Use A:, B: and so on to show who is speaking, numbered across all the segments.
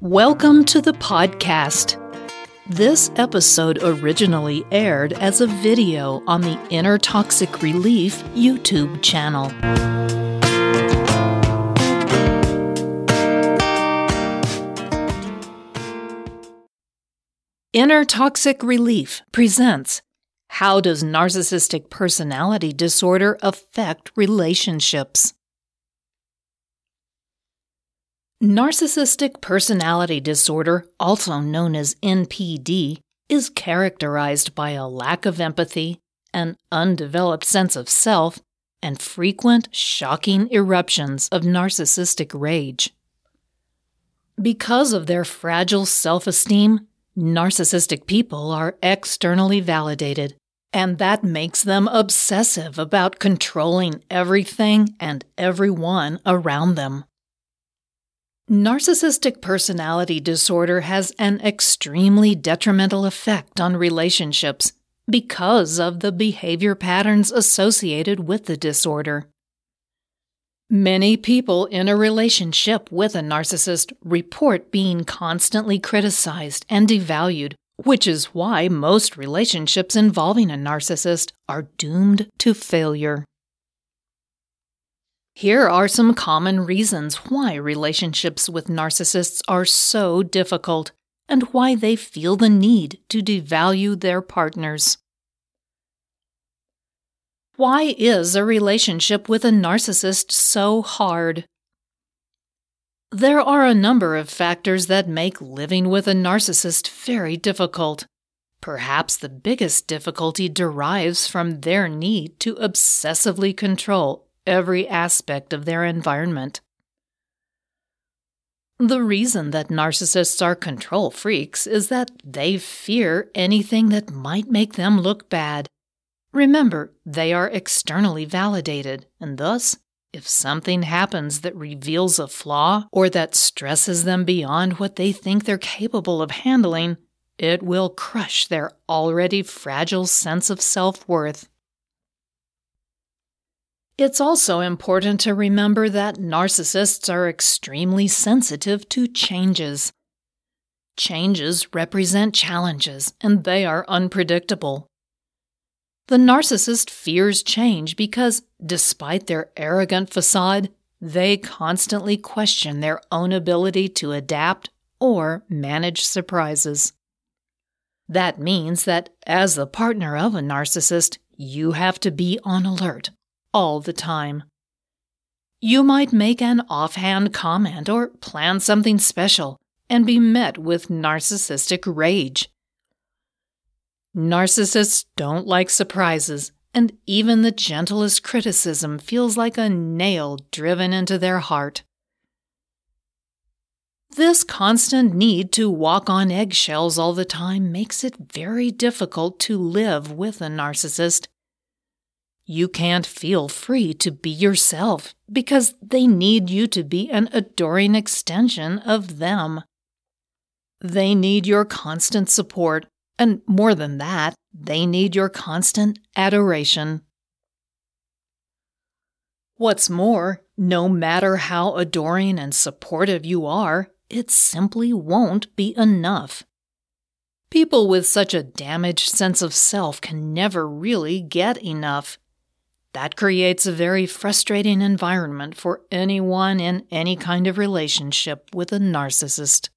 A: Welcome to the podcast. This episode originally aired as a video on the Inner Toxic Relief YouTube channel. Inner Toxic Relief presents How Does Narcissistic Personality Disorder Affect Relationships? Narcissistic personality disorder, also known as NPD, is characterized by a lack of empathy, an undeveloped sense of self, and frequent, shocking eruptions of narcissistic rage. Because of their fragile self esteem, narcissistic people are externally validated, and that makes them obsessive about controlling everything and everyone around them. Narcissistic personality disorder has an extremely detrimental effect on relationships because of the behavior patterns associated with the disorder. Many people in a relationship with a narcissist report being constantly criticized and devalued, which is why most relationships involving a narcissist are doomed to failure. Here are some common reasons why relationships with narcissists are so difficult and why they feel the need to devalue their partners. Why is a relationship with a narcissist so hard? There are a number of factors that make living with a narcissist very difficult. Perhaps the biggest difficulty derives from their need to obsessively control every aspect of their environment. The reason that narcissists are control freaks is that they fear anything that might make them look bad. Remember, they are externally validated, and thus, if something happens that reveals a flaw or that stresses them beyond what they think they're capable of handling, it will crush their already fragile sense of self worth. It's also important to remember that narcissists are extremely sensitive to changes. Changes represent challenges, and they are unpredictable. The narcissist fears change because, despite their arrogant facade, they constantly question their own ability to adapt or manage surprises. That means that, as the partner of a narcissist, you have to be on alert all the time. You might make an offhand comment or plan something special and be met with narcissistic rage. Narcissists don't like surprises, and even the gentlest criticism feels like a nail driven into their heart. This constant need to walk on eggshells all the time makes it very difficult to live with a narcissist you can't feel free to be yourself because they need you to be an adoring extension of them. They need your constant support, and more than that, they need your constant adoration. What's more, no matter how adoring and supportive you are, it simply won't be enough. People with such a damaged sense of self can never really get enough. That creates a very frustrating environment for anyone in any kind of relationship with a narcissist.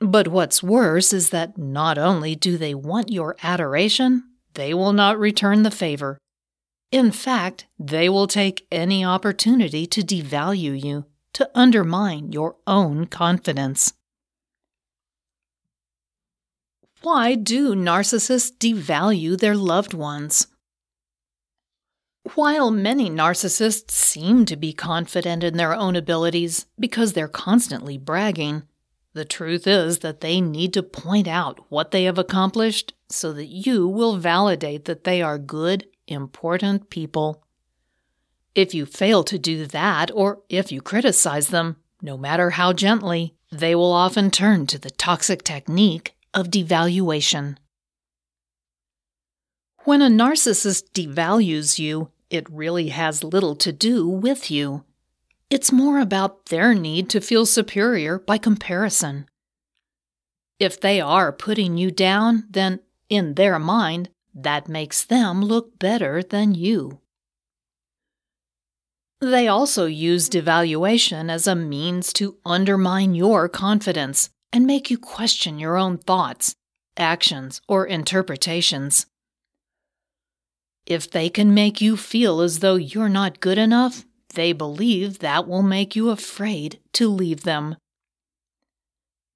A: But what's worse is that not only do they want your adoration, they will not return the favor. In fact, they will take any opportunity to devalue you, to undermine your own confidence. Why do narcissists devalue their loved ones? While many narcissists seem to be confident in their own abilities because they're constantly bragging, the truth is that they need to point out what they have accomplished so that you will validate that they are good, important people. If you fail to do that, or if you criticize them, no matter how gently, they will often turn to the toxic technique of devaluation. When a narcissist devalues you, it really has little to do with you. It's more about their need to feel superior by comparison. If they are putting you down, then in their mind, that makes them look better than you. They also use devaluation as a means to undermine your confidence and make you question your own thoughts, actions, or interpretations. If they can make you feel as though you're not good enough, they believe that will make you afraid to leave them.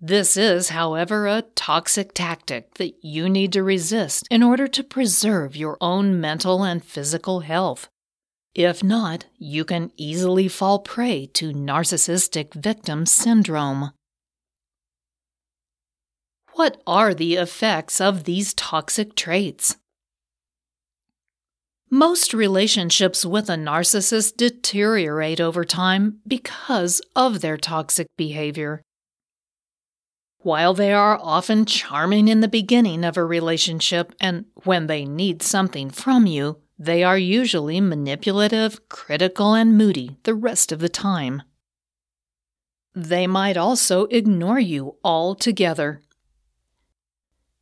A: This is, however, a toxic tactic that you need to resist in order to preserve your own mental and physical health. If not, you can easily fall prey to narcissistic victim syndrome. What are the effects of these toxic traits? Most relationships with a narcissist deteriorate over time because of their toxic behavior. While they are often charming in the beginning of a relationship and when they need something from you, they are usually manipulative, critical, and moody the rest of the time. They might also ignore you altogether.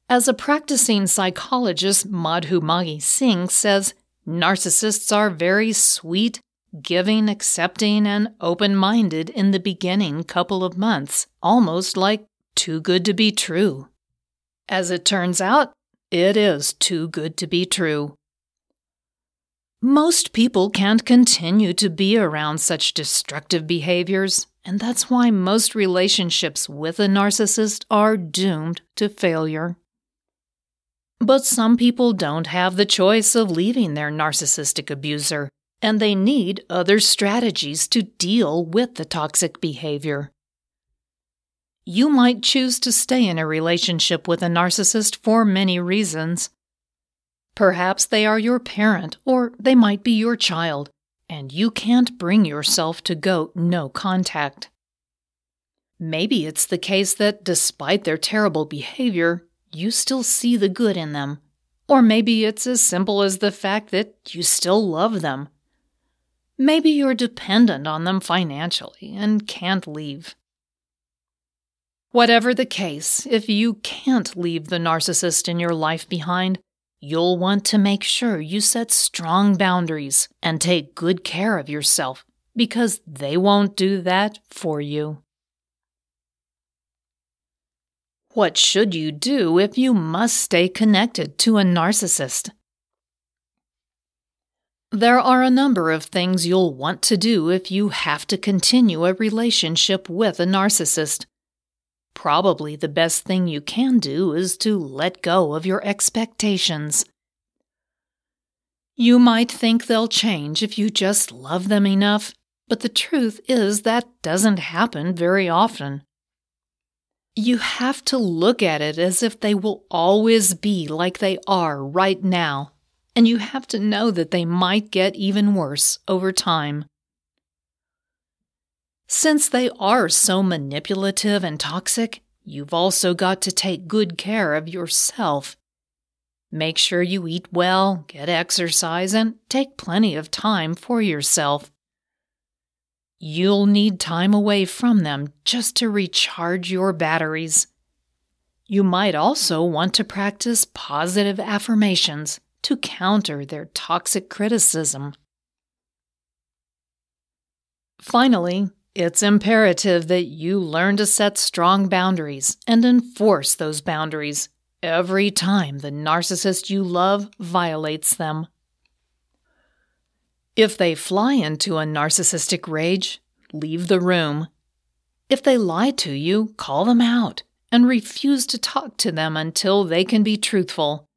A: As a practicing psychologist, Madhumati Singh says, narcissists are very sweet, giving, accepting, and open minded in the beginning couple of months, almost like too good to be true. As it turns out, it is too good to be true. Most people can't continue to be around such destructive behaviors, and that's why most relationships with a narcissist are doomed to failure. But some people don't have the choice of leaving their narcissistic abuser, and they need other strategies to deal with the toxic behavior. You might choose to stay in a relationship with a narcissist for many reasons. Perhaps they are your parent, or they might be your child, and you can't bring yourself to go no contact. Maybe it's the case that despite their terrible behavior, you still see the good in them. Or maybe it's as simple as the fact that you still love them. Maybe you're dependent on them financially and can't leave. Whatever the case, if you can't leave the narcissist in your life behind, you'll want to make sure you set strong boundaries and take good care of yourself because they won't do that for you. What should you do if you must stay connected to a narcissist? There are a number of things you'll want to do if you have to continue a relationship with a narcissist. Probably the best thing you can do is to let go of your expectations. You might think they'll change if you just love them enough, but the truth is that doesn't happen very often. You have to look at it as if they will always be like they are right now, and you have to know that they might get even worse over time. Since they are so manipulative and toxic, you've also got to take good care of yourself. Make sure you eat well, get exercise, and take plenty of time for yourself. You'll need time away from them just to recharge your batteries. You might also want to practice positive affirmations to counter their toxic criticism. Finally, it's imperative that you learn to set strong boundaries and enforce those boundaries every time the narcissist you love violates them. If they fly into a narcissistic rage, leave the room. If they lie to you, call them out and refuse to talk to them until they can be truthful.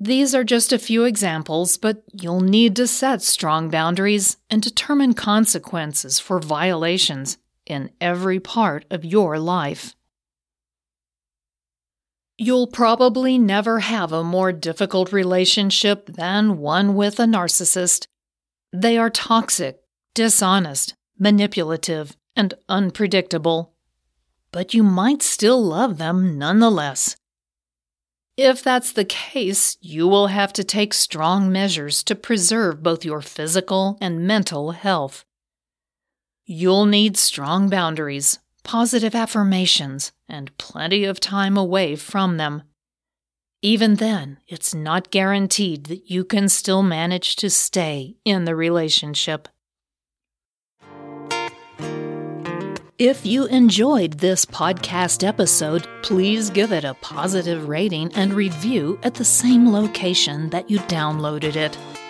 A: These are just a few examples, but you'll need to set strong boundaries and determine consequences for violations in every part of your life. You'll probably never have a more difficult relationship than one with a narcissist. They are toxic, dishonest, manipulative, and unpredictable. But you might still love them nonetheless. If that's the case, you will have to take strong measures to preserve both your physical and mental health. You'll need strong boundaries, positive affirmations, and plenty of time away from them. Even then, it's not guaranteed that you can still manage to stay in the relationship. If you enjoyed this podcast episode, please give it a positive rating and review at the same location that you downloaded it.